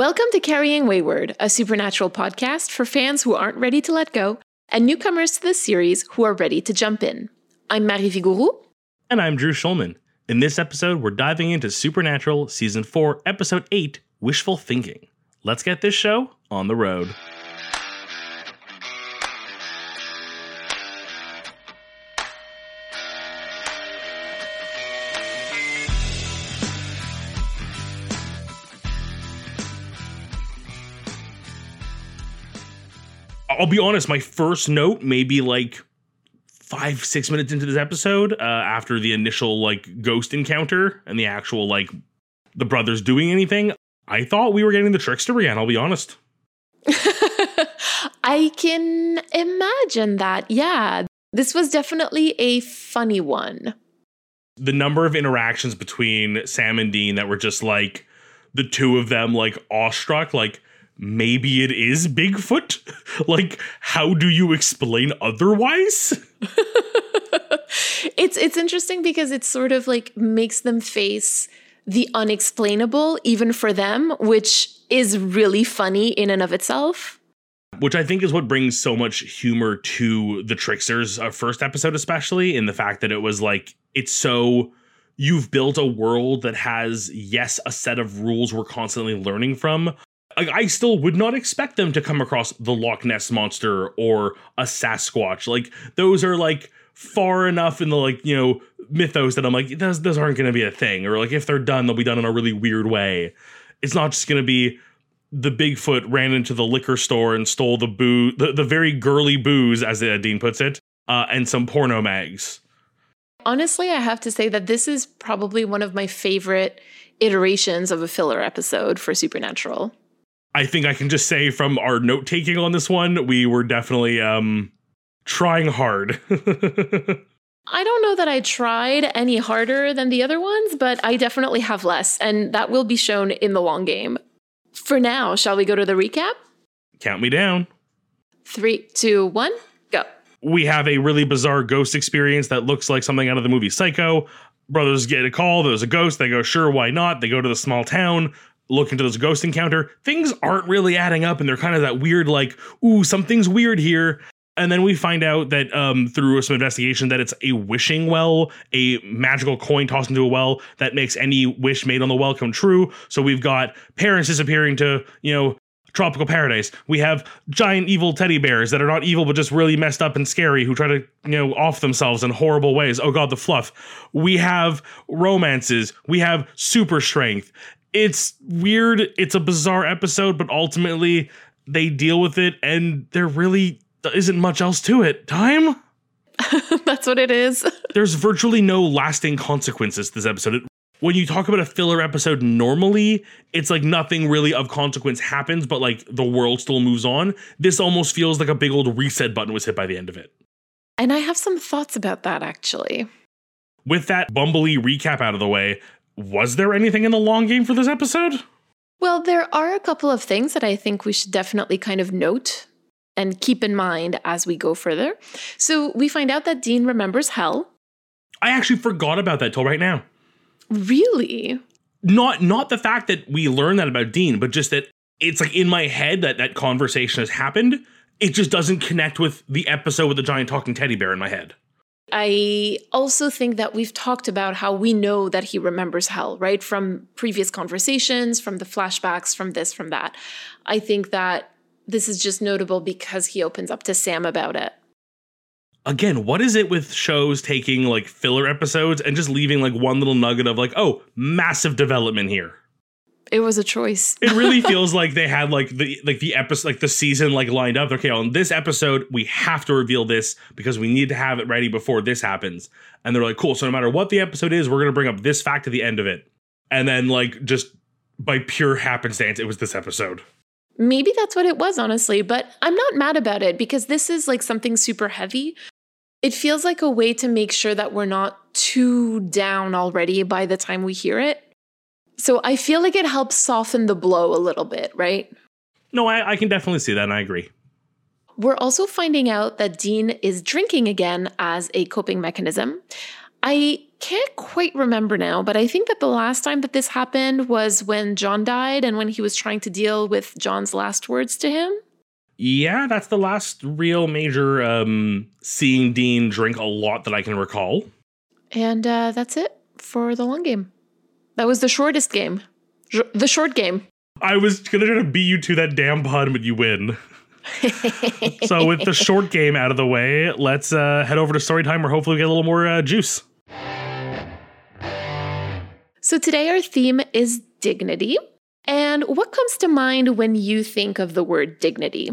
Welcome to Carrying Wayward, a supernatural podcast for fans who aren't ready to let go and newcomers to the series who are ready to jump in. I'm Marie Vigourou. And I'm Drew Schulman. In this episode, we're diving into Supernatural Season 4, Episode 8 Wishful Thinking. Let's get this show on the road. I'll be honest, my first note, maybe like five, six minutes into this episode, uh, after the initial like ghost encounter and the actual like the brothers doing anything, I thought we were getting the trickster again, I'll be honest. I can imagine that. Yeah. This was definitely a funny one. The number of interactions between Sam and Dean that were just like the two of them like awestruck, like maybe it is Bigfoot? like, how do you explain otherwise? it's it's interesting because it sort of like makes them face the unexplainable even for them, which is really funny in and of itself. Which I think is what brings so much humor to the Tricksters uh, first episode, especially in the fact that it was like it's so you've built a world that has yes a set of rules we're constantly learning from I still would not expect them to come across the Loch Ness monster or a Sasquatch. Like those are like far enough in the like you know mythos that I'm like those those aren't going to be a thing. Or like if they're done, they'll be done in a really weird way. It's not just going to be the Bigfoot ran into the liquor store and stole the boo the, the very girly booze, as Dean puts it, uh, and some porno mags. Honestly, I have to say that this is probably one of my favorite iterations of a filler episode for Supernatural. I think I can just say from our note taking on this one, we were definitely um trying hard. I don't know that I tried any harder than the other ones, but I definitely have less, and that will be shown in the long game. For now, shall we go to the recap? Count me down. Three, two, one, go. We have a really bizarre ghost experience that looks like something out of the movie Psycho. Brothers get a call, there's a ghost. They go, sure, why not? They go to the small town look into this ghost encounter, things aren't really adding up and they're kind of that weird, like, ooh, something's weird here. And then we find out that um, through some investigation that it's a wishing well, a magical coin tossed into a well that makes any wish made on the well come true. So we've got parents disappearing to, you know, tropical paradise. We have giant evil teddy bears that are not evil but just really messed up and scary who try to, you know, off themselves in horrible ways. Oh god, the fluff. We have romances. We have super strength it's weird. It's a bizarre episode, but ultimately they deal with it, and there really isn't much else to it. Time? That's what it is. There's virtually no lasting consequences to this episode. When you talk about a filler episode normally, it's like nothing really of consequence happens, but like the world still moves on. This almost feels like a big old reset button was hit by the end of it. And I have some thoughts about that actually. With that bumbly recap out of the way, was there anything in the long game for this episode? Well, there are a couple of things that I think we should definitely kind of note and keep in mind as we go further. So we find out that Dean remembers hell. I actually forgot about that till right now. Really? Not not the fact that we learned that about Dean, but just that it's like in my head that that conversation has happened. It just doesn't connect with the episode with the giant talking teddy bear in my head. I also think that we've talked about how we know that he remembers hell, right? From previous conversations, from the flashbacks, from this, from that. I think that this is just notable because he opens up to Sam about it. Again, what is it with shows taking like filler episodes and just leaving like one little nugget of like, oh, massive development here? It was a choice. it really feels like they had like the like the episode like the season like lined up. Okay, on this episode we have to reveal this because we need to have it ready before this happens. And they're like, cool. So no matter what the episode is, we're gonna bring up this fact at the end of it. And then like just by pure happenstance, it was this episode. Maybe that's what it was, honestly, but I'm not mad about it because this is like something super heavy. It feels like a way to make sure that we're not too down already by the time we hear it so I feel like it helps soften the blow a little bit, right? No, I, I can definitely see that, and I agree. We're also finding out that Dean is drinking again as a coping mechanism. I can't quite remember now, but I think that the last time that this happened was when John died and when he was trying to deal with John's last words to him. Yeah, that's the last real major um, seeing Dean drink a lot that I can recall. And uh, that's it for the long game. That was the shortest game. the short game. I was gonna try to beat you to that damn pun, but you win. so with the short game out of the way, let's uh, head over to story time where hopefully we get a little more uh, juice. So today our theme is dignity. And what comes to mind when you think of the word dignity?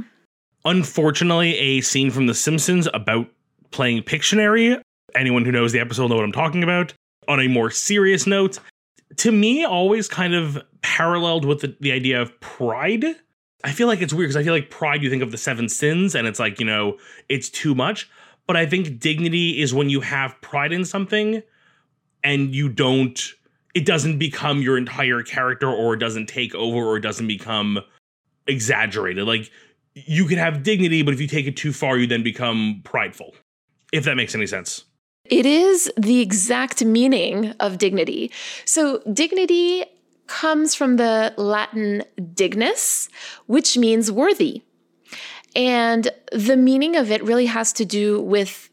Unfortunately, a scene from The Simpsons about playing Pictionary. Anyone who knows the episode know what I'm talking about. On a more serious note, to me, always kind of paralleled with the, the idea of pride. I feel like it's weird because I feel like pride, you think of the seven sins, and it's like, you know, it's too much. But I think dignity is when you have pride in something and you don't, it doesn't become your entire character or it doesn't take over or it doesn't become exaggerated. Like you can have dignity, but if you take it too far, you then become prideful, if that makes any sense. It is the exact meaning of dignity. So, dignity comes from the Latin dignus, which means worthy. And the meaning of it really has to do with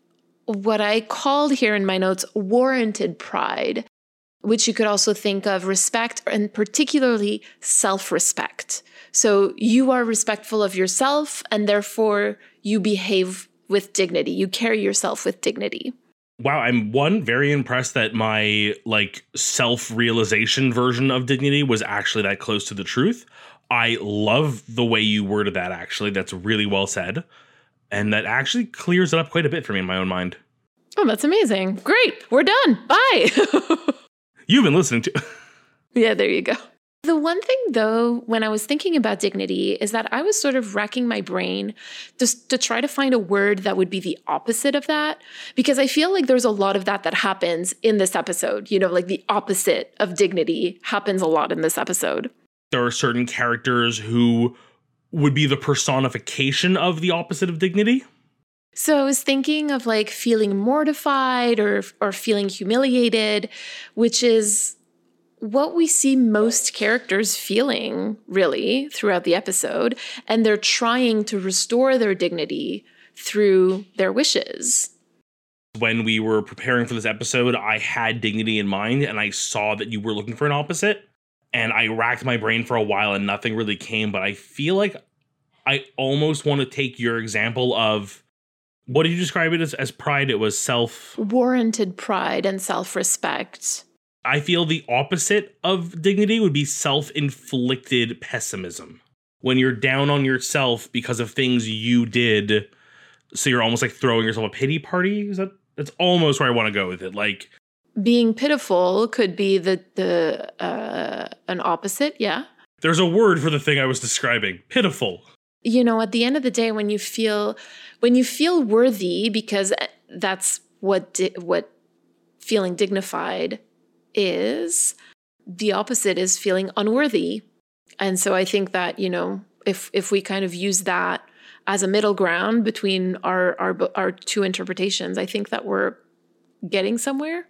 what I called here in my notes warranted pride, which you could also think of respect and particularly self respect. So you are respectful of yourself and therefore you behave with dignity. You carry yourself with dignity wow i'm one very impressed that my like self-realization version of dignity was actually that close to the truth. I love the way you worded that actually. That's really well said. And that actually clears it up quite a bit for me in my own mind. Oh that's amazing. Great. We're done. Bye. You've been listening to yeah there you go the one thing, though, when I was thinking about dignity, is that I was sort of racking my brain just to try to find a word that would be the opposite of that. Because I feel like there's a lot of that that happens in this episode. You know, like the opposite of dignity happens a lot in this episode. There are certain characters who would be the personification of the opposite of dignity. So I was thinking of like feeling mortified or or feeling humiliated, which is what we see most characters feeling really throughout the episode, and they're trying to restore their dignity through their wishes. When we were preparing for this episode, I had dignity in mind and I saw that you were looking for an opposite. And I racked my brain for a while and nothing really came. But I feel like I almost want to take your example of what did you describe it as, as pride? It was self warranted pride and self respect. I feel the opposite of dignity would be self inflicted pessimism. When you're down on yourself because of things you did, so you're almost like throwing yourself a pity party. Is that that's almost where I want to go with it. Like being pitiful could be the the uh, an opposite. Yeah. There's a word for the thing I was describing. Pitiful. You know, at the end of the day, when you feel when you feel worthy, because that's what di- what feeling dignified is the opposite is feeling unworthy. And so I think that, you know, if if we kind of use that as a middle ground between our our our two interpretations, I think that we're getting somewhere.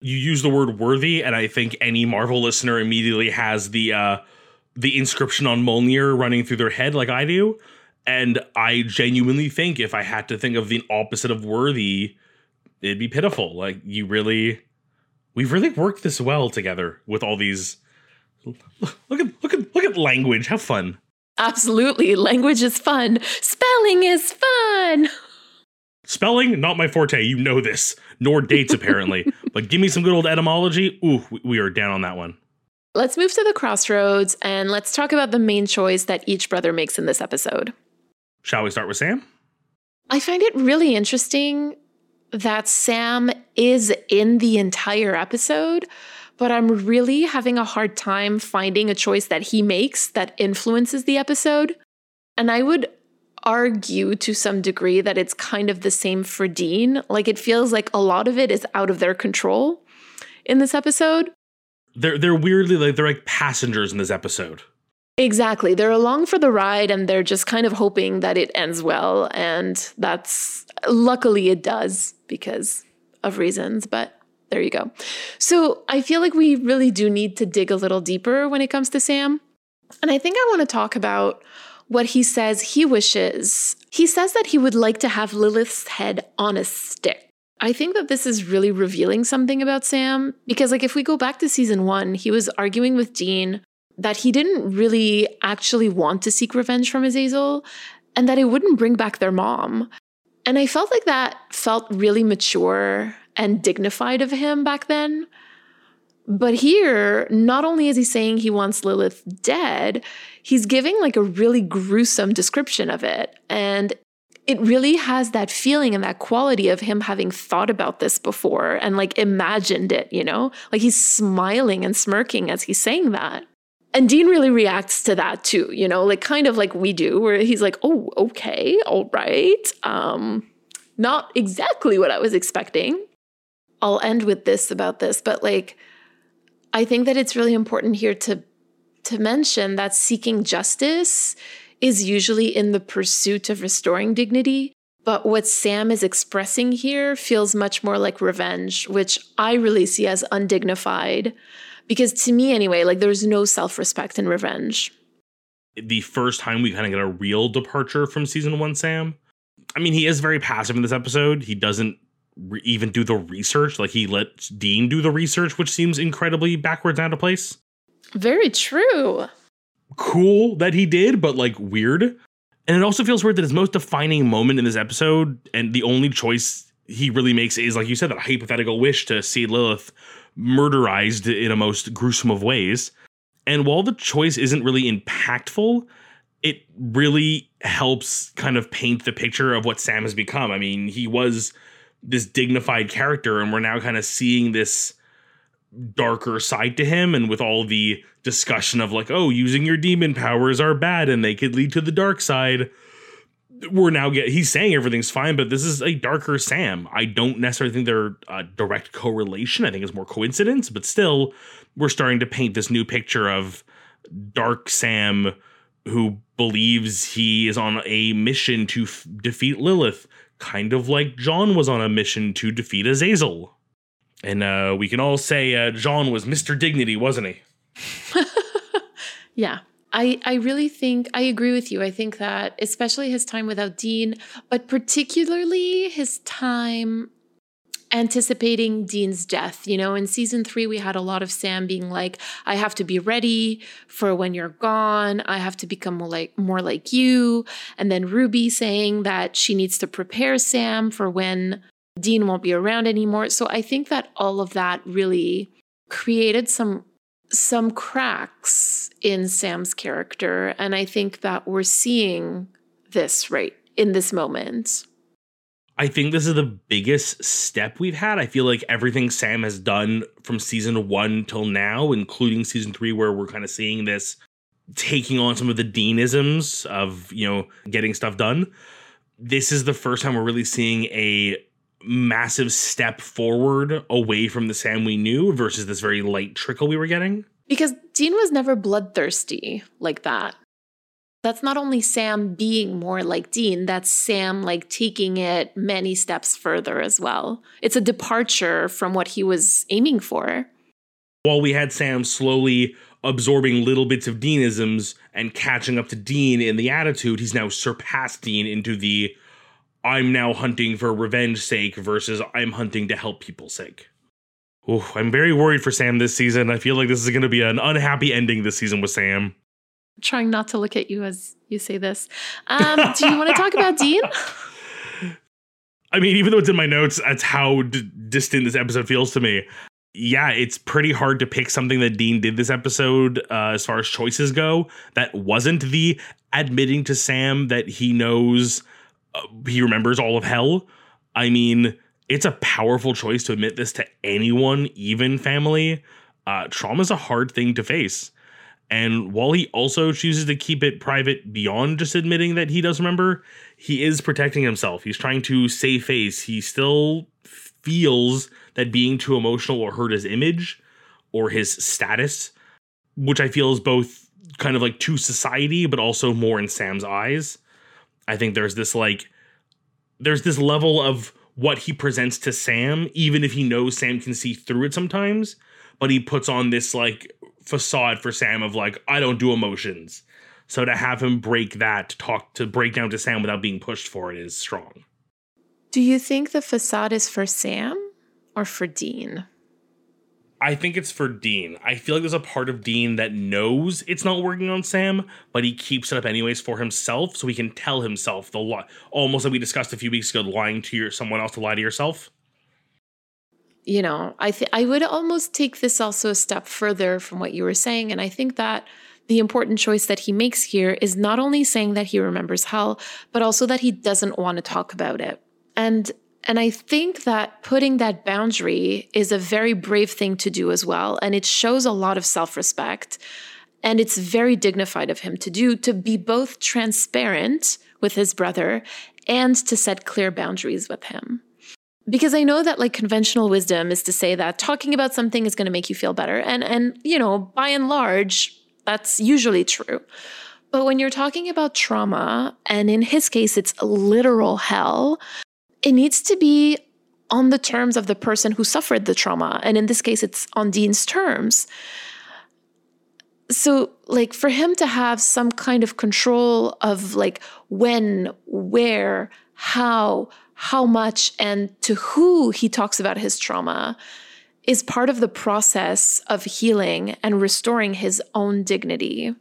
You use the word worthy and I think any Marvel listener immediately has the uh the inscription on Mjolnir running through their head like I do. And I genuinely think if I had to think of the opposite of worthy, it'd be pitiful. Like you really we've really worked this well together with all these look at look at look at language. How fun. Absolutely. Language is fun. Spelling is fun. Spelling not my forte. You know this. Nor dates apparently. But give me some good old etymology. Ooh we are down on that one. Let's move to the crossroads and let's talk about the main choice that each brother makes in this episode. Shall we start with sam? I find it really interesting that Sam is in the entire episode, but I'm really having a hard time finding a choice that he makes that influences the episode. And I would argue to some degree that it's kind of the same for Dean. Like it feels like a lot of it is out of their control in this episode. They're they're weirdly like they're like passengers in this episode. Exactly. They're along for the ride and they're just kind of hoping that it ends well. And that's luckily it does because of reasons. But There you go. So I feel like we really do need to dig a little deeper when it comes to Sam. And I think I want to talk about what he says he wishes. He says that he would like to have Lilith's head on a stick. I think that this is really revealing something about Sam because, like, if we go back to season one, he was arguing with Dean that he didn't really actually want to seek revenge from Azazel and that it wouldn't bring back their mom. And I felt like that felt really mature and dignified of him back then. But here, not only is he saying he wants Lilith dead, he's giving like a really gruesome description of it. And it really has that feeling and that quality of him having thought about this before and like imagined it, you know? Like he's smiling and smirking as he's saying that. And Dean really reacts to that too, you know, like kind of like we do, where he's like, oh, okay, all right. Um, not exactly what I was expecting. I'll end with this about this, but like, I think that it's really important here to to mention that seeking justice is usually in the pursuit of restoring dignity. But what Sam is expressing here feels much more like revenge, which I really see as undignified. Because to me, anyway, like there's no self respect in revenge. The first time we kind of get a real departure from season one, Sam. I mean, he is very passive in this episode. He doesn't re- even do the research. Like he lets Dean do the research, which seems incredibly backwards out of place. Very true. Cool that he did, but like weird. And it also feels weird that his most defining moment in this episode, and the only choice he really makes is, like you said, that hypothetical wish to see Lilith murderized in a most gruesome of ways. And while the choice isn't really impactful, it really helps kind of paint the picture of what Sam has become. I mean, he was this dignified character and we're now kind of seeing this darker side to him and with all the discussion of like oh using your demon powers are bad and they could lead to the dark side we're now get he's saying everything's fine but this is a darker sam i don't necessarily think they're a direct correlation i think it's more coincidence but still we're starting to paint this new picture of dark sam who believes he is on a mission to f- defeat lilith kind of like John was on a mission to defeat Azazel. And uh, we can all say uh, John was Mr. Dignity, wasn't he? yeah. I, I really think I agree with you. I think that especially his time without Dean, but particularly his time anticipating Dean's death. You know, in season three, we had a lot of Sam being like, I have to be ready for when you're gone. I have to become more like more like you. And then Ruby saying that she needs to prepare Sam for when Dean won't be around anymore. So I think that all of that really created some some cracks in Sam's character. And I think that we're seeing this right in this moment. I think this is the biggest step we've had. I feel like everything Sam has done from season one till now, including season three, where we're kind of seeing this taking on some of the Deanisms of, you know, getting stuff done. This is the first time we're really seeing a massive step forward away from the Sam we knew versus this very light trickle we were getting. Because Dean was never bloodthirsty like that that's not only Sam being more like Dean, that's Sam like taking it many steps further as well. It's a departure from what he was aiming for. While we had Sam slowly absorbing little bits of Deanisms and catching up to Dean in the attitude, he's now surpassed Dean into the I'm now hunting for revenge sake versus I'm hunting to help people's sake. Ooh, I'm very worried for Sam this season. I feel like this is going to be an unhappy ending this season with Sam trying not to look at you as you say this. Um, do you want to talk about Dean? I mean, even though it's in my notes, that's how d- distant this episode feels to me. Yeah, it's pretty hard to pick something that Dean did this episode uh, as far as choices go that wasn't the admitting to Sam that he knows uh, he remembers all of hell. I mean, it's a powerful choice to admit this to anyone, even family. Uh, trauma is a hard thing to face. And while he also chooses to keep it private beyond just admitting that he does remember, he is protecting himself. He's trying to save face. He still feels that being too emotional will hurt his image or his status, which I feel is both kind of like to society, but also more in Sam's eyes. I think there's this like, there's this level of what he presents to Sam, even if he knows Sam can see through it sometimes. But he puts on this like facade for Sam of like, I don't do emotions. So to have him break that, to talk to break down to Sam without being pushed for it is strong. Do you think the facade is for Sam or for Dean? I think it's for Dean. I feel like there's a part of Dean that knows it's not working on Sam, but he keeps it up anyways for himself, so he can tell himself the lie. Almost like we discussed a few weeks ago, lying to your someone else to lie to yourself. You know, I th- I would almost take this also a step further from what you were saying, and I think that the important choice that he makes here is not only saying that he remembers hell, but also that he doesn't want to talk about it. And and I think that putting that boundary is a very brave thing to do as well. And it shows a lot of self respect. And it's very dignified of him to do to be both transparent with his brother and to set clear boundaries with him. Because I know that like conventional wisdom is to say that talking about something is going to make you feel better. And and you know, by and large, that's usually true. But when you're talking about trauma, and in his case, it's literal hell, it needs to be on the terms of the person who suffered the trauma. And in this case, it's on Dean's terms. So, like, for him to have some kind of control of like when, where, how, how much, and to who he talks about his trauma is part of the process of healing and restoring his own dignity.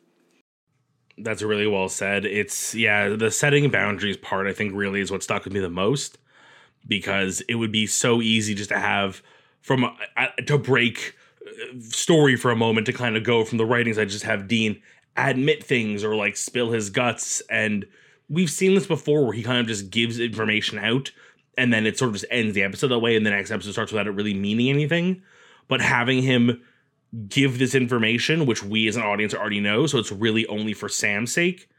That's really well said. It's, yeah, the setting boundaries part, I think, really is what stuck with me the most because it would be so easy just to have from to break uh, story for a moment to kind of go from the writings I just have Dean admit things or like spill his guts. And we've seen this before where he kind of just gives information out and then it sort of just ends the episode that way and the next episode starts without it really meaning anything. But having him give this information which we as an audience already know so it's really only for Sam's sake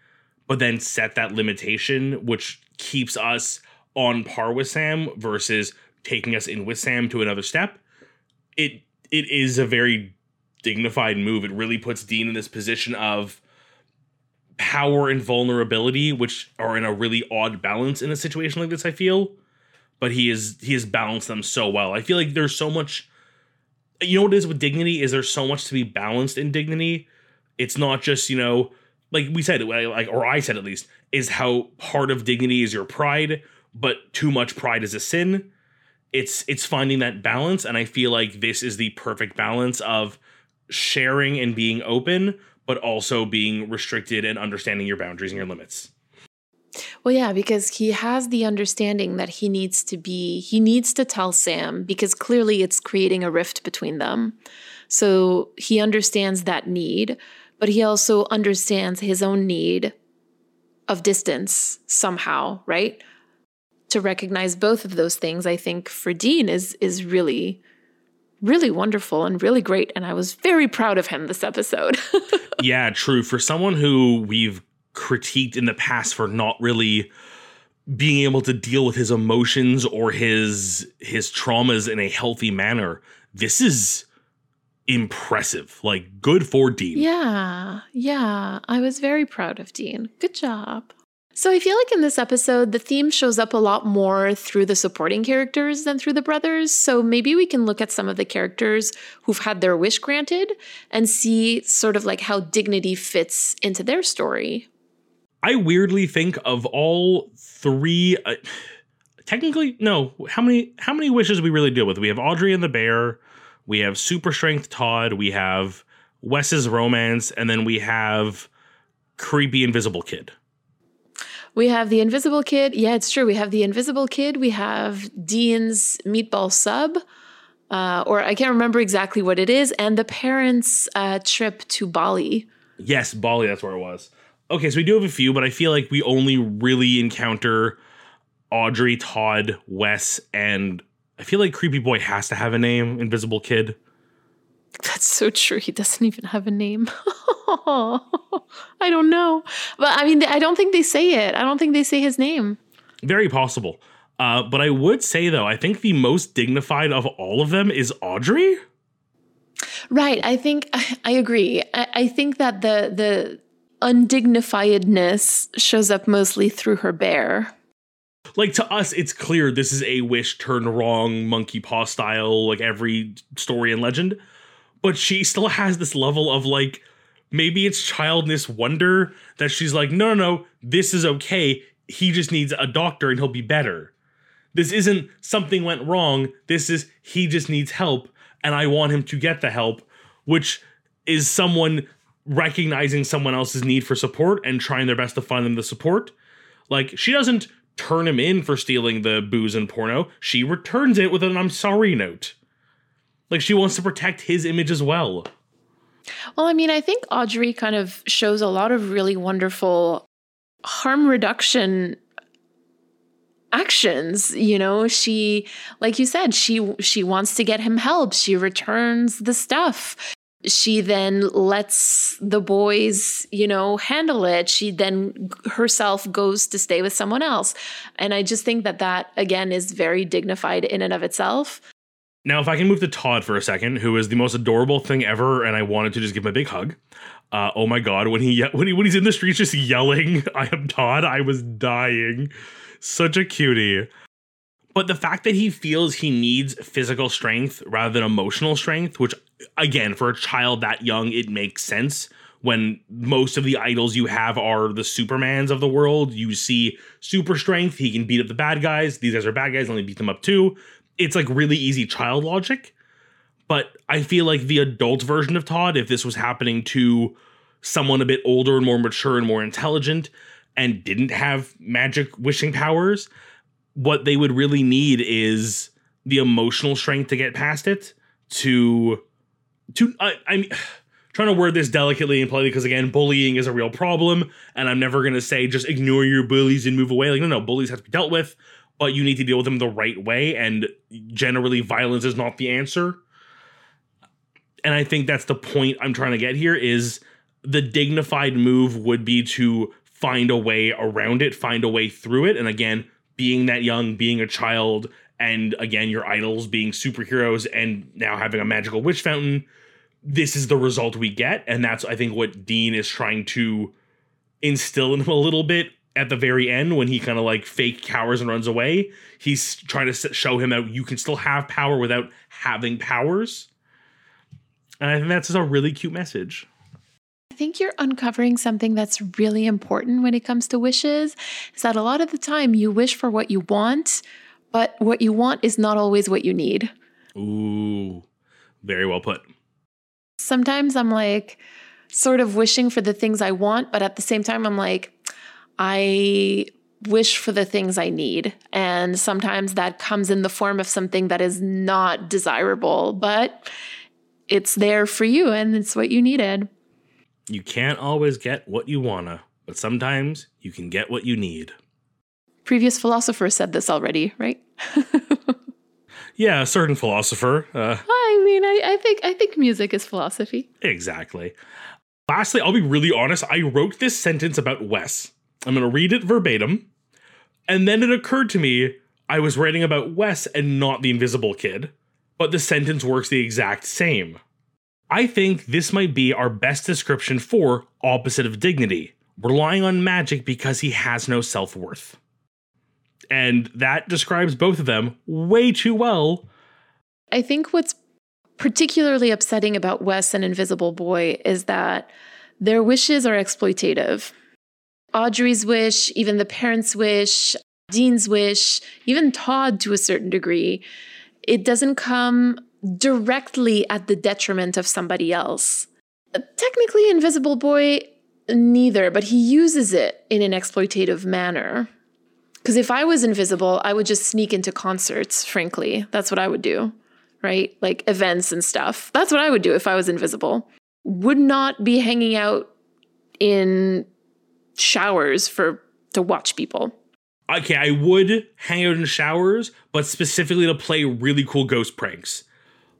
but then set that limitation which keeps us on par with Sam versus taking us in with Sam to another step. It it is a very dignified move. It really puts Dean in this position of power and vulnerability, which are in a really odd balance in a situation like this, I feel. But he is he has balanced them so well. I feel like there's so much you know what it is with dignity is there's so much to be balanced in dignity. It's not just, you know, like we said, like or I said at least, is how part of dignity is your pride but too much pride is a sin. It's it's finding that balance and I feel like this is the perfect balance of sharing and being open but also being restricted and understanding your boundaries and your limits. Well, yeah, because he has the understanding that he needs to be, he needs to tell Sam because clearly it's creating a rift between them. So he understands that need, but he also understands his own need of distance somehow, right? To recognize both of those things, I think for Dean is is really really wonderful and really great and I was very proud of him this episode. yeah, true. For someone who we've critiqued in the past for not really being able to deal with his emotions or his his traumas in a healthy manner, this is impressive. Like good for Dean. Yeah. Yeah, I was very proud of Dean. Good job. So I feel like in this episode, the theme shows up a lot more through the supporting characters than through the brothers. So maybe we can look at some of the characters who've had their wish granted and see sort of like how dignity fits into their story. I weirdly think of all three. Uh, technically, no. How many? How many wishes we really deal with? We have Audrey and the bear. We have super strength Todd. We have Wes's romance, and then we have creepy invisible kid. We have the Invisible Kid. Yeah, it's true. We have the Invisible Kid. We have Dean's meatball sub, uh, or I can't remember exactly what it is, and the parents' uh, trip to Bali. Yes, Bali. That's where it was. Okay, so we do have a few, but I feel like we only really encounter Audrey, Todd, Wes, and I feel like Creepy Boy has to have a name. Invisible Kid. That's so true. He doesn't even have a name. I don't know. But I mean, I don't think they say it. I don't think they say his name. Very possible. Uh, but I would say, though, I think the most dignified of all of them is Audrey. Right. I think I agree. I, I think that the the undignifiedness shows up mostly through her bear. like to us, it's clear this is a wish turned wrong, monkey paw style, like every story and legend. But she still has this level of like, maybe it's childness wonder that she's like, no, no, no, this is okay. He just needs a doctor and he'll be better. This isn't something went wrong. This is he just needs help and I want him to get the help, which is someone recognizing someone else's need for support and trying their best to find them the support. Like she doesn't turn him in for stealing the booze and porno. She returns it with an I'm sorry note. Like she wants to protect his image as well. Well, I mean, I think Audrey kind of shows a lot of really wonderful harm reduction actions you know? She like you said she she wants to get him help. She returns the stuff. She then lets the boys you know handle it. She then herself goes to stay with someone else. And i just think that that again is very dignified in and of itself now if i can move to todd for a second who is the most adorable thing ever and i wanted to just give him a big hug uh, oh my god when he when he when he's in the streets just yelling i am todd i was dying such a cutie. But the fact that he feels he needs physical strength rather than emotional strength, which again, for a child that young, it makes sense. When most of the idols you have are the Supermans of the world, you see super strength, he can beat up the bad guys. These guys are bad guys, let me beat them up too. It's like really easy child logic. But I feel like the adult version of Todd, if this was happening to someone a bit older and more mature and more intelligent, and didn't have magic wishing powers, what they would really need is the emotional strength to get past it. To, to I, I'm trying to word this delicately and politely because again, bullying is a real problem, and I'm never gonna say just ignore your bullies and move away. Like no, no, bullies have to be dealt with, but you need to deal with them the right way, and generally, violence is not the answer. And I think that's the point I'm trying to get here is the dignified move would be to find a way around it, find a way through it. And again, being that young, being a child, and again, your idols being superheroes and now having a magical witch fountain, this is the result we get. And that's, I think, what Dean is trying to instill in him a little bit at the very end when he kind of like fake cowers and runs away. He's trying to show him that you can still have power without having powers. And I think that's just a really cute message I think you're uncovering something that's really important when it comes to wishes is that a lot of the time you wish for what you want, but what you want is not always what you need. Ooh, very well put. Sometimes I'm like sort of wishing for the things I want, but at the same time, I'm like, I wish for the things I need. And sometimes that comes in the form of something that is not desirable, but it's there for you and it's what you needed. You can't always get what you wanna, but sometimes you can get what you need. Previous philosophers said this already, right? yeah, a certain philosopher. Uh, I mean, I, I think I think music is philosophy. Exactly. Lastly, I'll be really honest. I wrote this sentence about Wes. I'm going to read it verbatim. And then it occurred to me I was writing about Wes and not the invisible kid, but the sentence works the exact same. I think this might be our best description for opposite of dignity, relying on magic because he has no self worth. And that describes both of them way too well. I think what's particularly upsetting about Wes and Invisible Boy is that their wishes are exploitative. Audrey's wish, even the parents' wish, Dean's wish, even Todd to a certain degree, it doesn't come directly at the detriment of somebody else. Technically, Invisible Boy, neither, but he uses it in an exploitative manner. Because if I was invisible, I would just sneak into concerts, frankly. That's what I would do, right? Like events and stuff. That's what I would do if I was invisible. Would not be hanging out in showers for to watch people. Okay, I would hang out in showers, but specifically to play really cool ghost pranks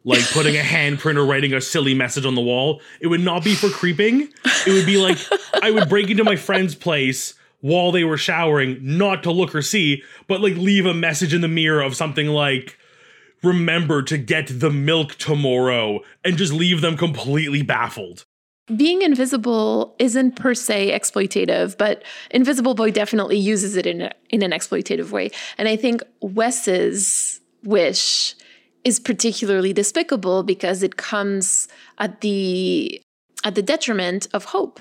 like putting a handprint or writing a silly message on the wall. It would not be for creeping. It would be like I would break into my friend's place while they were showering, not to look or see, but like leave a message in the mirror of something like, remember to get the milk tomorrow, and just leave them completely baffled. Being invisible isn't per se exploitative, but Invisible Boy definitely uses it in a, in an exploitative way. And I think Wes's wish is particularly despicable because it comes at the at the detriment of Hope.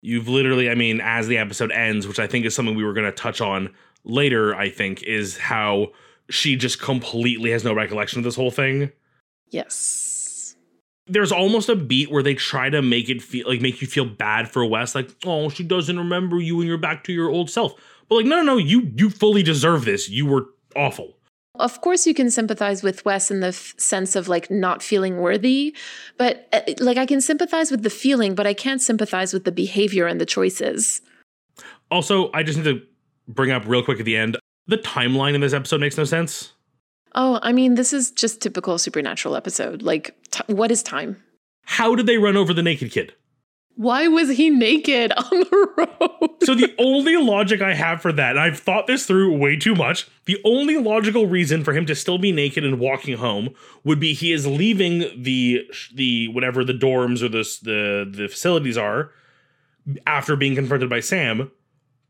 You've literally, I mean, as the episode ends, which I think is something we were going to touch on later, I think, is how she just completely has no recollection of this whole thing. Yes. There's almost a beat where they try to make it feel like make you feel bad for Wes, like, oh, she doesn't remember you and you're back to your old self. But like, no, no, no, you you fully deserve this. You were awful. Of course, you can sympathize with Wes in the f- sense of like not feeling worthy, but uh, like I can sympathize with the feeling, but I can't sympathize with the behavior and the choices. Also, I just need to bring up real quick at the end the timeline in this episode makes no sense. Oh, I mean, this is just typical supernatural episode. Like, t- what is time? How did they run over the naked kid? Why was he naked on the road? so the only logic I have for that, and I've thought this through way too much, the only logical reason for him to still be naked and walking home would be he is leaving the the whatever the dorms or the the the facilities are after being confronted by Sam.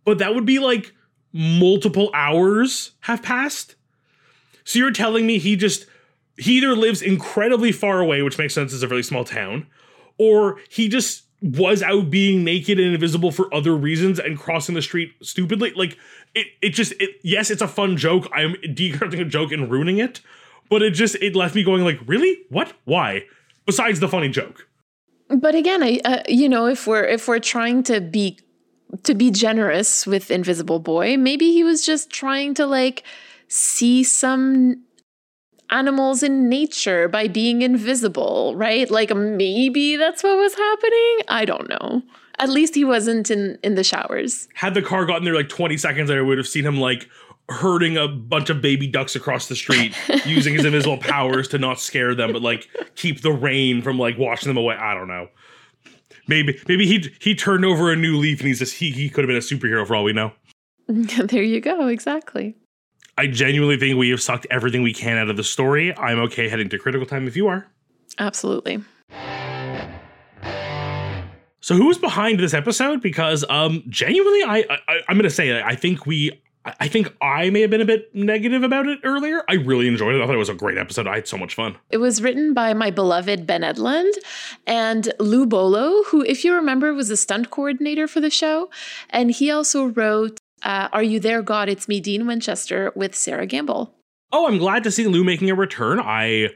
But that would be like multiple hours have passed. So you're telling me he just he either lives incredibly far away, which makes sense, it's a really small town, or he just was out being naked and invisible for other reasons and crossing the street stupidly. Like it, it just it yes, it's a fun joke. I'm deconstructing a joke and ruining it, but it just it left me going like, really? What? Why? Besides the funny joke. But again, I uh, you know if we're if we're trying to be to be generous with Invisible Boy, maybe he was just trying to like see some animals in nature by being invisible, right? Like maybe that's what was happening. I don't know. At least he wasn't in in the showers. Had the car gotten there like 20 seconds, I would have seen him like herding a bunch of baby ducks across the street using his invisible powers to not scare them, but like keep the rain from like washing them away. I don't know. Maybe maybe he he turned over a new leaf and he's just he he could have been a superhero for all we know. there you go, exactly. I genuinely think we have sucked everything we can out of the story. I'm okay heading to critical time if you are. Absolutely. So who's behind this episode? Because um genuinely I, I I'm gonna say I think we I think I may have been a bit negative about it earlier. I really enjoyed it. I thought it was a great episode. I had so much fun. It was written by my beloved Ben Edlund and Lou Bollo, who, if you remember, was a stunt coordinator for the show. And he also wrote uh, Are You There, God? It's Me, Dean Winchester, with Sarah Gamble. Oh, I'm glad to see Lou making a return. I.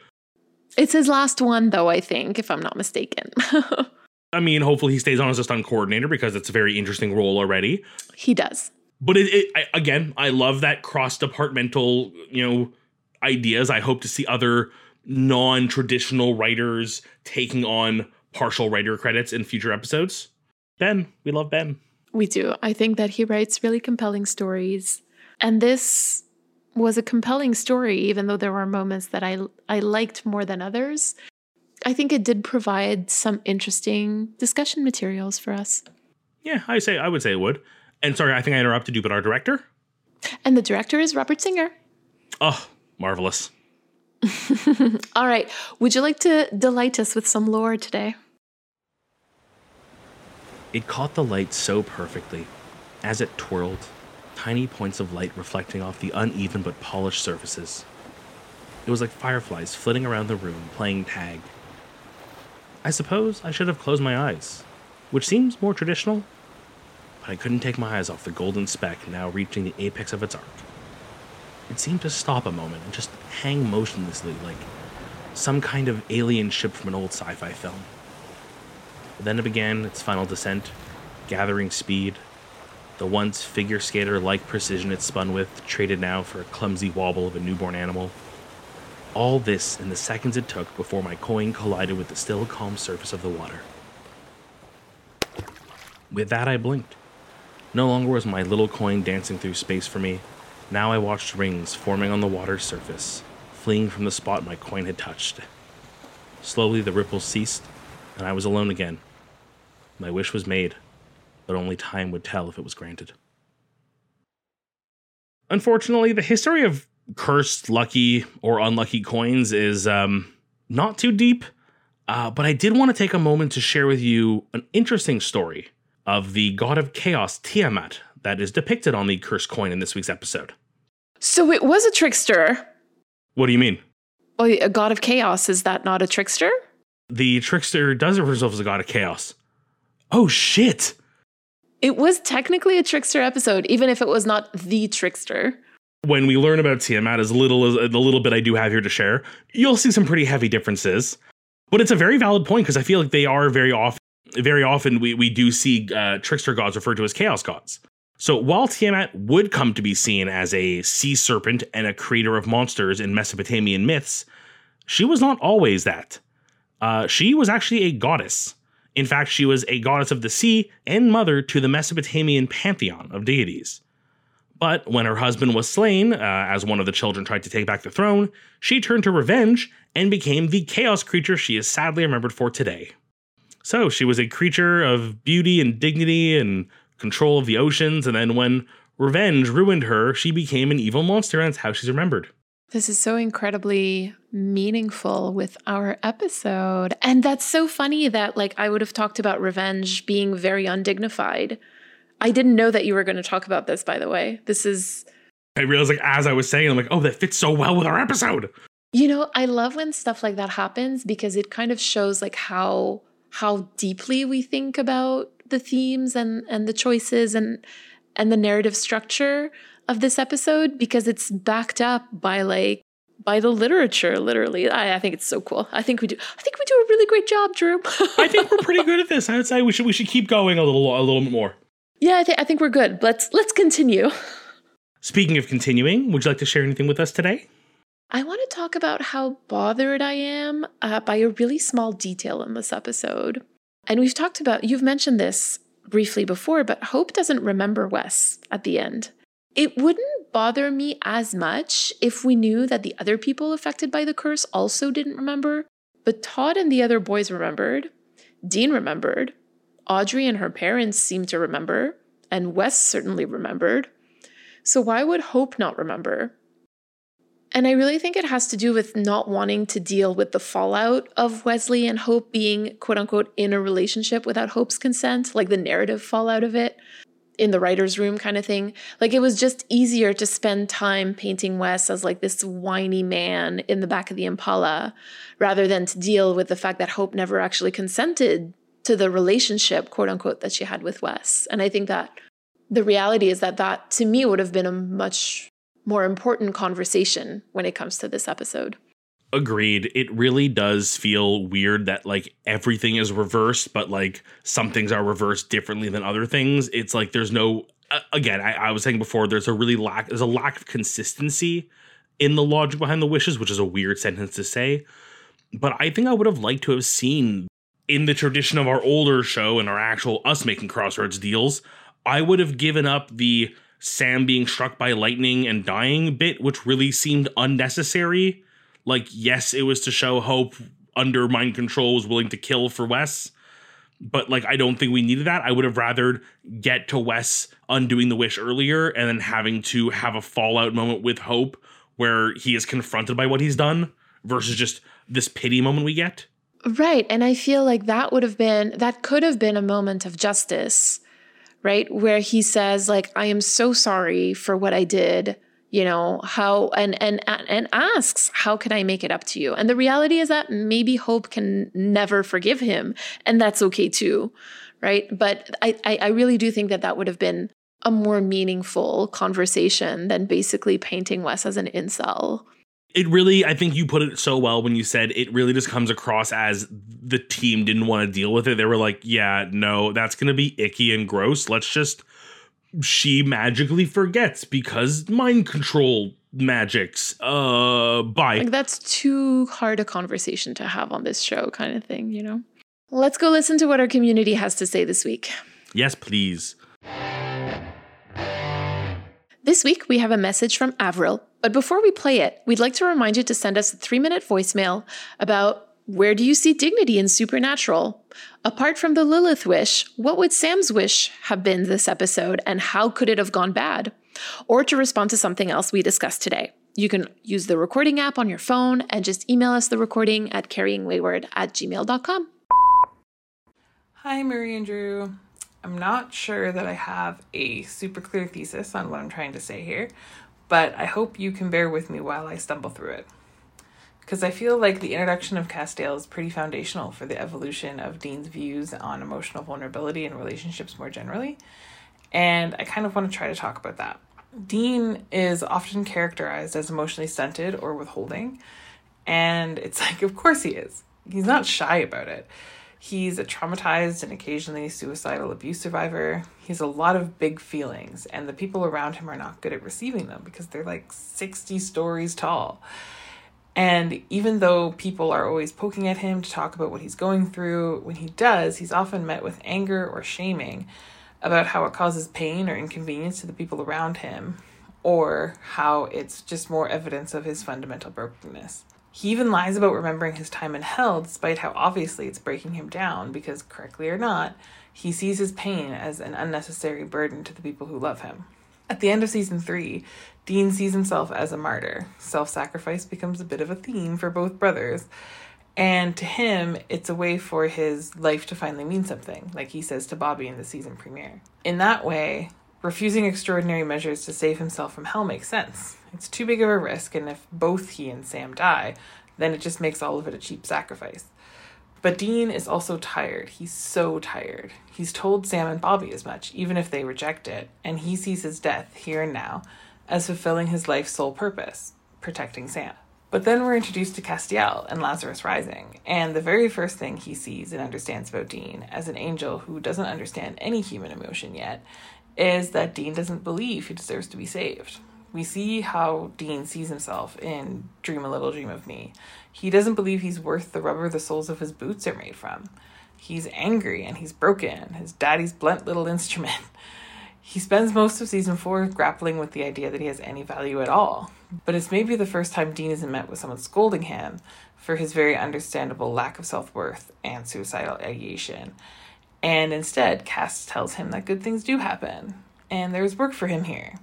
It's his last one, though, I think, if I'm not mistaken. I mean, hopefully he stays on as a stunt coordinator because it's a very interesting role already. He does. But it, it I, again, I love that cross departmental, you know, ideas. I hope to see other non traditional writers taking on partial writer credits in future episodes. Ben, we love Ben. We do. I think that he writes really compelling stories. And this was a compelling story, even though there were moments that I, I liked more than others. I think it did provide some interesting discussion materials for us. Yeah, I say I would say it would. And sorry, I think I interrupted you, but our director? And the director is Robert Singer. Oh, marvelous. All right. Would you like to delight us with some lore today? It caught the light so perfectly. As it twirled, tiny points of light reflecting off the uneven but polished surfaces. It was like fireflies flitting around the room, playing tag. I suppose I should have closed my eyes, which seems more traditional, but I couldn't take my eyes off the golden speck now reaching the apex of its arc. It seemed to stop a moment and just hang motionlessly like some kind of alien ship from an old sci fi film. Then it began its final descent, gathering speed. The once figure skater like precision it spun with traded now for a clumsy wobble of a newborn animal. All this in the seconds it took before my coin collided with the still calm surface of the water. With that, I blinked. No longer was my little coin dancing through space for me. Now I watched rings forming on the water's surface, fleeing from the spot my coin had touched. Slowly the ripples ceased, and I was alone again. My wish was made, but only time would tell if it was granted. Unfortunately, the history of cursed, lucky, or unlucky coins is um, not too deep. Uh, but I did want to take a moment to share with you an interesting story of the god of chaos, Tiamat, that is depicted on the cursed coin in this week's episode. So it was a trickster. What do you mean? Oh, a god of chaos. Is that not a trickster? The trickster does himself as a god of chaos. Oh, shit. It was technically a trickster episode, even if it was not the trickster. When we learn about Tiamat, as little as the little bit I do have here to share, you'll see some pretty heavy differences. But it's a very valid point because I feel like they are very often, very often we, we do see uh, trickster gods referred to as chaos gods. So while Tiamat would come to be seen as a sea serpent and a creator of monsters in Mesopotamian myths, she was not always that. Uh, she was actually a goddess. In fact, she was a goddess of the sea and mother to the Mesopotamian pantheon of deities. But when her husband was slain, uh, as one of the children tried to take back the throne, she turned to revenge and became the chaos creature she is sadly remembered for today. So she was a creature of beauty and dignity and control of the oceans, and then when revenge ruined her, she became an evil monster, and that's how she's remembered. This is so incredibly meaningful with our episode. And that's so funny that, like, I would have talked about revenge being very undignified. I didn't know that you were going to talk about this, by the way. This is. I realized, like, as I was saying, I'm like, oh, that fits so well with our episode. You know, I love when stuff like that happens because it kind of shows, like, how how deeply we think about the themes and and the choices and and the narrative structure of this episode because it's backed up by like by the literature literally. I, I, think it's so cool. I think we do i think we do a really great job drew. I think we're pretty good at this. I would say we should we should keep going a little a little bit more. Yeah i think i think we're good. Let's let's continue. Speaking of continuing would you like to share anything with us today? I want to talk about how bothered i am uh, by a really small detail in this episode. And we've talked about you've mentioned this briefly before but hope doesn't remember wes at the end it wouldn't bother me as much if we knew that the other people affected by the curse also didn't remember, but Todd and the other boys remembered. Dean remembered. Audrey and her parents seemed to remember, and Wes certainly remembered. So why would Hope not remember? And I really think it has to do with not wanting to deal with the fallout of Wesley and Hope being, quote unquote, in a relationship without Hope's consent, like the narrative fallout of it in the writer's room kind of thing. Like it was just easier to spend time painting Wes as like this whiny man in the back of the Impala rather than to deal with the fact that Hope never actually consented to the relationship, quote unquote, that she had with Wes. And I think that the reality is that that to me would have been a much more important conversation when it comes to this episode. Agreed. It really does feel weird that like everything is reversed, but like some things are reversed differently than other things. It's like there's no uh, again, I, I was saying before, there's a really lack there's a lack of consistency in the logic behind the wishes, which is a weird sentence to say. But I think I would have liked to have seen in the tradition of our older show and our actual us making crossroads deals, I would have given up the Sam being struck by lightning and dying bit, which really seemed unnecessary like, yes, it was to show Hope under mind control was willing to kill for Wes. But like I don't think we needed that. I would have rather get to Wes undoing the wish earlier and then having to have a fallout moment with Hope where he is confronted by what he's done versus just this pity moment we get. Right. And I feel like that would have been, that could have been a moment of justice, right? Where he says, like, I am so sorry for what I did you know how and and and asks how can i make it up to you? And the reality is that maybe hope can never forgive him and that's okay too right? But i i really do think that that would have been a more meaningful conversation than basically painting wes as an incel. It really i think you put it so well when you said it really just comes across as the team didn't want to deal with it. They were like yeah no that's going to be icky and gross. Let's just she magically forgets because mind control magics. Uh, bye. Like that's too hard a conversation to have on this show, kind of thing, you know? Let's go listen to what our community has to say this week. Yes, please. This week, we have a message from Avril. But before we play it, we'd like to remind you to send us a three minute voicemail about where do you see dignity in supernatural? Apart from the Lilith wish, what would Sam's wish have been this episode and how could it have gone bad? Or to respond to something else we discussed today. You can use the recording app on your phone and just email us the recording at carryingwayward at gmail.com. Hi, Marie and Drew. I'm not sure that I have a super clear thesis on what I'm trying to say here, but I hope you can bear with me while I stumble through it. Because I feel like the introduction of Castiel is pretty foundational for the evolution of Dean's views on emotional vulnerability and relationships more generally, and I kind of want to try to talk about that. Dean is often characterized as emotionally stunted or withholding, and it's like, of course he is. He's not shy about it. He's a traumatized and occasionally suicidal abuse survivor. He has a lot of big feelings, and the people around him are not good at receiving them because they're like 60 stories tall. And even though people are always poking at him to talk about what he's going through, when he does, he's often met with anger or shaming about how it causes pain or inconvenience to the people around him, or how it's just more evidence of his fundamental brokenness. He even lies about remembering his time in hell, despite how obviously it's breaking him down, because, correctly or not, he sees his pain as an unnecessary burden to the people who love him. At the end of season three, Dean sees himself as a martyr. Self sacrifice becomes a bit of a theme for both brothers, and to him, it's a way for his life to finally mean something, like he says to Bobby in the season premiere. In that way, refusing extraordinary measures to save himself from hell makes sense. It's too big of a risk, and if both he and Sam die, then it just makes all of it a cheap sacrifice. But Dean is also tired. He's so tired. He's told Sam and Bobby as much, even if they reject it, and he sees his death, here and now, as fulfilling his life's sole purpose protecting Sam. But then we're introduced to Castiel and Lazarus Rising, and the very first thing he sees and understands about Dean, as an angel who doesn't understand any human emotion yet, is that Dean doesn't believe he deserves to be saved. We see how Dean sees himself in Dream a Little Dream of Me. He doesn't believe he's worth the rubber the soles of his boots are made from. He's angry and he's broken, his daddy's blunt little instrument. He spends most of season four grappling with the idea that he has any value at all. But it's maybe the first time Dean isn't met with someone scolding him for his very understandable lack of self worth and suicidal ideation. And instead, Cass tells him that good things do happen, and there's work for him here.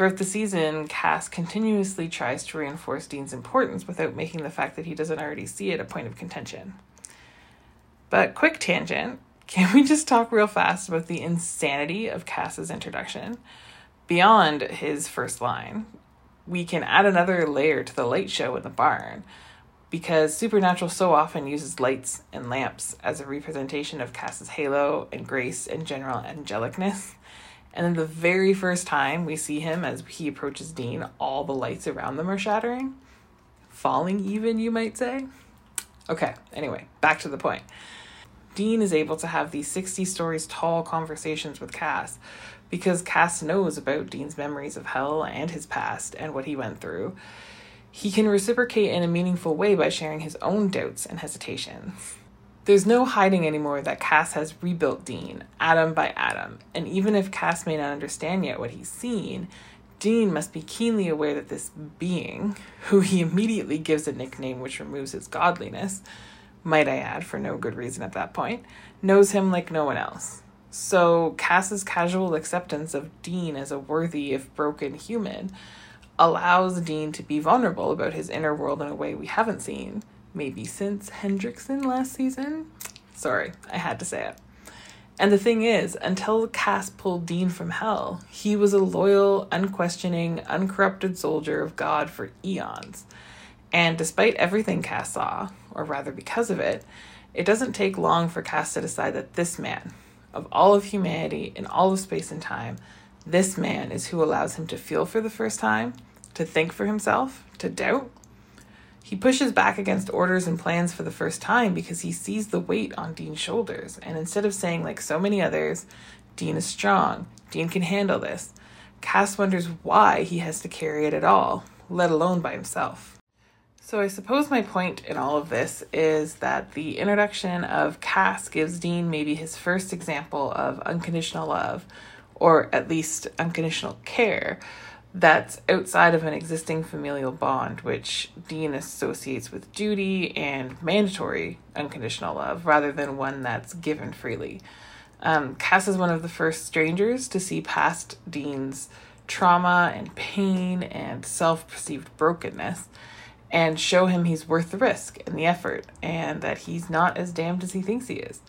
Throughout the season, Cass continuously tries to reinforce Dean's importance without making the fact that he doesn't already see it a point of contention. But, quick tangent, can we just talk real fast about the insanity of Cass's introduction? Beyond his first line, we can add another layer to the light show in the barn because Supernatural so often uses lights and lamps as a representation of Cass's halo and grace and general angelicness. And then the very first time we see him as he approaches Dean, all the lights around them are shattering. Falling, even, you might say. Okay, anyway, back to the point. Dean is able to have these 60 stories tall conversations with Cass because Cass knows about Dean's memories of hell and his past and what he went through he can reciprocate in a meaningful way by sharing his own doubts and hesitations. There's no hiding anymore that Cass has rebuilt Dean, atom by atom, and even if Cass may not understand yet what he's seen, Dean must be keenly aware that this being, who he immediately gives a nickname which removes his godliness, might I add, for no good reason at that point, knows him like no one else. So Cass's casual acceptance of Dean as a worthy, if broken, human allows Dean to be vulnerable about his inner world in a way we haven't seen, maybe since Hendrickson last season. Sorry, I had to say it. And the thing is, until Cass pulled Dean from hell, he was a loyal, unquestioning, uncorrupted soldier of God for eons. And despite everything Cass saw, or rather because of it, it doesn't take long for Cass to decide that this man, of all of humanity in all of space and time, this man is who allows him to feel for the first time to think for himself, to doubt. He pushes back against orders and plans for the first time because he sees the weight on Dean's shoulders. And instead of saying, like so many others, Dean is strong, Dean can handle this, Cass wonders why he has to carry it at all, let alone by himself. So I suppose my point in all of this is that the introduction of Cass gives Dean maybe his first example of unconditional love, or at least unconditional care, that's outside of an existing familial bond, which Dean associates with duty and mandatory unconditional love rather than one that's given freely. Um, Cass is one of the first strangers to see past Dean's trauma and pain and self perceived brokenness and show him he's worth the risk and the effort and that he's not as damned as he thinks he is.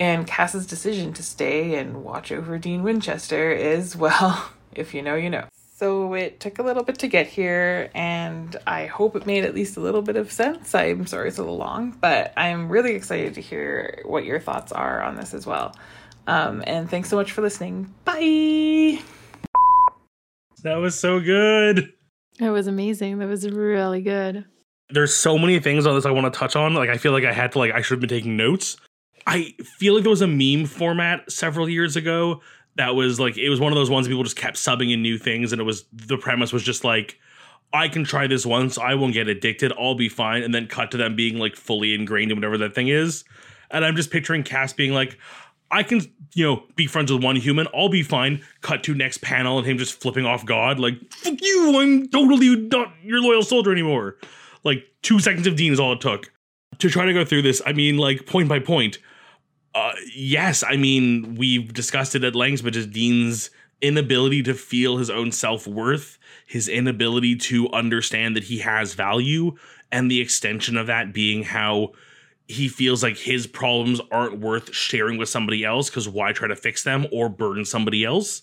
And Cass's decision to stay and watch over Dean Winchester is, well, if you know, you know. So it took a little bit to get here, and I hope it made at least a little bit of sense. I'm sorry it's a little long, but I'm really excited to hear what your thoughts are on this as well. Um, and thanks so much for listening. Bye. That was so good. That was amazing. That was really good. There's so many things on this I want to touch on. Like I feel like I had to like I should have been taking notes. I feel like there was a meme format several years ago that was like it was one of those ones people just kept subbing in new things and it was the premise was just like I can try this once, I won't get addicted, I'll be fine, and then cut to them being like fully ingrained in whatever that thing is. And I'm just picturing Cass being like, I can, you know, be friends with one human. I'll be fine. Cut to next panel and him just flipping off God, like, fuck you, I'm totally not your loyal soldier anymore. Like, two seconds of Dean is all it took. To try to go through this, I mean, like, point by point. Uh, yes, I mean, we've discussed it at length, but just Dean's inability to feel his own self worth, his inability to understand that he has value, and the extension of that being how he feels like his problems aren't worth sharing with somebody else because why try to fix them or burden somebody else?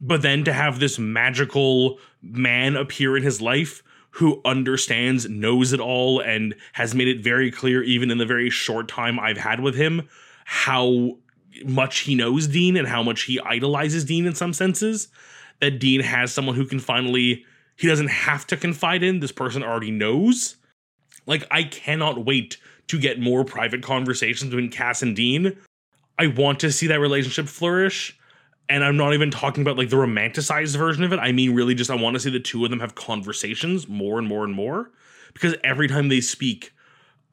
But then to have this magical man appear in his life who understands, knows it all, and has made it very clear, even in the very short time I've had with him, how much he knows Dean and how much he idolizes Dean in some senses. That Dean has someone who can finally, he doesn't have to confide in, this person already knows. Like, I cannot wait to get more private conversations between Cass and Dean. I want to see that relationship flourish. And I'm not even talking about like the romanticized version of it. I mean, really, just I want to see the two of them have conversations more and more and more. Because every time they speak,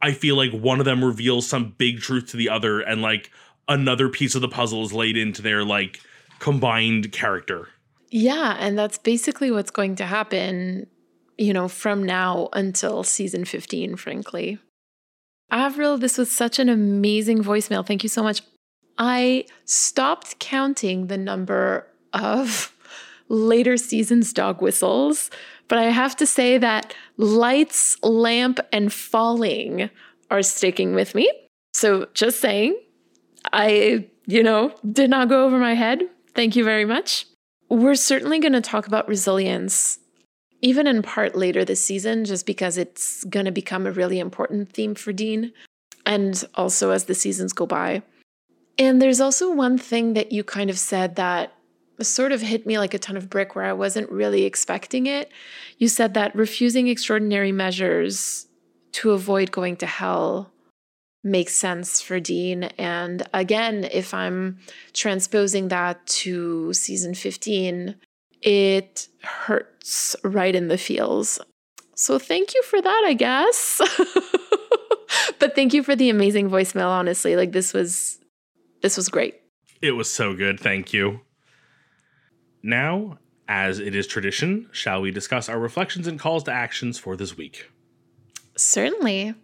I feel like one of them reveals some big truth to the other, and like another piece of the puzzle is laid into their like combined character. Yeah. And that's basically what's going to happen, you know, from now until season 15, frankly. Avril, this was such an amazing voicemail. Thank you so much. I stopped counting the number of later seasons dog whistles, but I have to say that lights, lamp, and falling are sticking with me. So just saying, I, you know, did not go over my head. Thank you very much. We're certainly going to talk about resilience even in part later this season, just because it's going to become a really important theme for Dean, and also as the seasons go by. And there's also one thing that you kind of said that sort of hit me like a ton of brick where I wasn't really expecting it. You said that refusing extraordinary measures to avoid going to hell makes sense for Dean. And again, if I'm transposing that to season 15, it hurts right in the feels. So thank you for that, I guess. but thank you for the amazing voicemail, honestly. Like this was this was great. It was so good. Thank you. Now, as it is tradition, shall we discuss our reflections and calls to actions for this week? Certainly.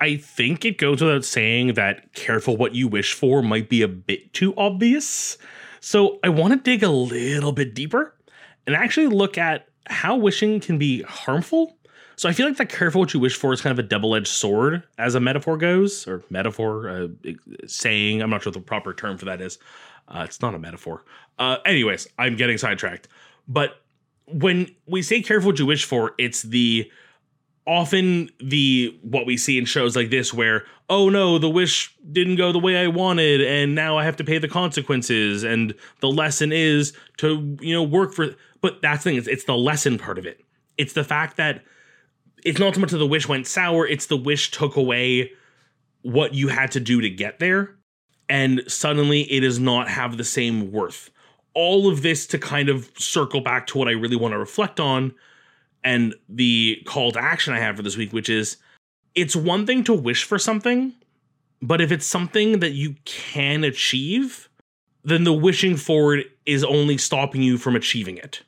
I think it goes without saying that careful what you wish for might be a bit too obvious. So I want to dig a little bit deeper and actually look at how wishing can be harmful. So I feel like that careful what you wish for is kind of a double-edged sword as a metaphor goes, or metaphor, uh, saying. I'm not sure what the proper term for that is. Uh, it's not a metaphor. Uh, anyways, I'm getting sidetracked. But when we say careful what you wish for, it's the often the what we see in shows like this where oh no the wish didn't go the way i wanted and now i have to pay the consequences and the lesson is to you know work for but that's the thing it's, it's the lesson part of it it's the fact that it's not so much that the wish went sour it's the wish took away what you had to do to get there and suddenly it does not have the same worth all of this to kind of circle back to what i really want to reflect on and the call to action I have for this week, which is it's one thing to wish for something, but if it's something that you can achieve, then the wishing forward is only stopping you from achieving it.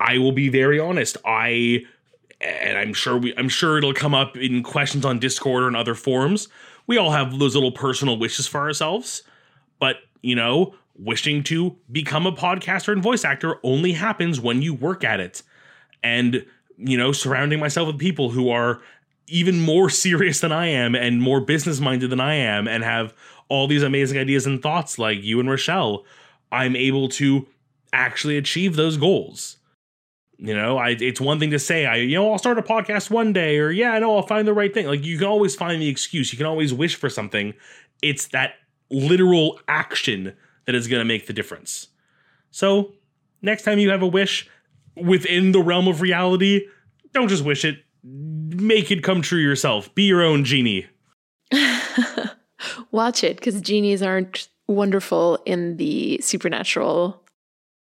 I will be very honest. I and I'm sure we I'm sure it'll come up in questions on Discord or in other forums. We all have those little personal wishes for ourselves. But, you know, wishing to become a podcaster and voice actor only happens when you work at it. And, you know, surrounding myself with people who are even more serious than I am and more business minded than I am and have all these amazing ideas and thoughts like you and Rochelle, I'm able to actually achieve those goals. You know, I it's one thing to say I you know I'll start a podcast one day or yeah, I know I'll find the right thing. Like you can always find the excuse. You can always wish for something. It's that literal action that is going to make the difference. So, next time you have a wish within the realm of reality, don't just wish it. Make it come true yourself. Be your own genie. Watch it because genies aren't wonderful in the supernatural.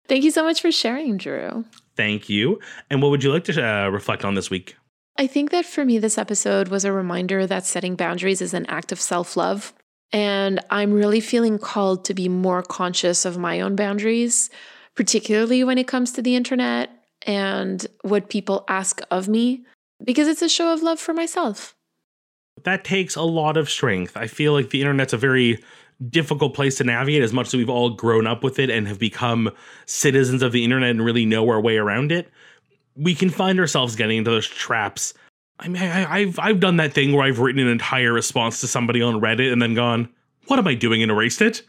Thank you so much for sharing, Drew. Thank you. And what would you like to uh, reflect on this week? I think that for me, this episode was a reminder that setting boundaries is an act of self love. And I'm really feeling called to be more conscious of my own boundaries, particularly when it comes to the internet and what people ask of me, because it's a show of love for myself. That takes a lot of strength. I feel like the internet's a very difficult place to navigate as much as we've all grown up with it and have become citizens of the internet and really know our way around it. We can find ourselves getting into those traps. I mean, I, have I've done that thing where I've written an entire response to somebody on Reddit and then gone, "What am I doing?" and erased it.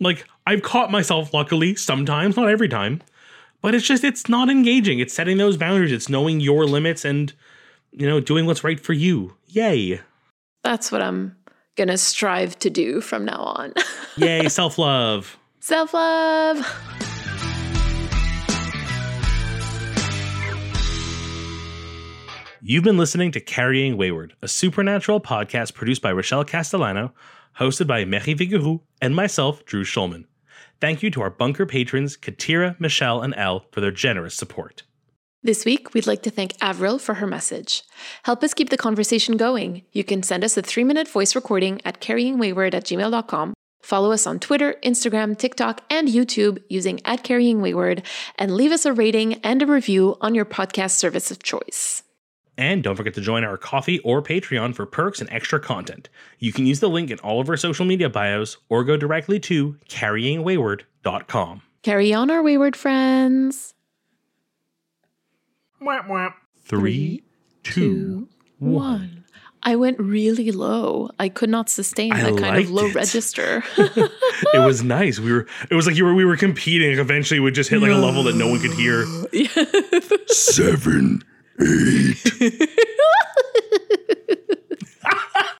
Like I've caught myself, luckily, sometimes, not every time, but it's just it's not engaging. It's setting those boundaries. It's knowing your limits and you know doing what's right for you. Yay! That's what I'm gonna strive to do from now on. Yay, self love. Self love. You've been listening to Carrying Wayward, a supernatural podcast produced by Rochelle Castellano, hosted by Marie Vigouroux, and myself, Drew Schulman. Thank you to our bunker patrons, Katira, Michelle, and Elle, for their generous support. This week, we'd like to thank Avril for her message. Help us keep the conversation going. You can send us a three minute voice recording at carryingwayward at gmail.com. Follow us on Twitter, Instagram, TikTok, and YouTube using at carryingwayward, and leave us a rating and a review on your podcast service of choice. And don't forget to join our Ko-fi or Patreon for perks and extra content. You can use the link in all of our social media bios or go directly to carryingwayward.com. Carry on, our wayward friends. Whap, whap. Three, two, one. I went really low. I could not sustain I that kind of low it. register. It was nice. We were. It was like you were. We were competing. Eventually, we just hit like a level that no one could hear. Seven, eight.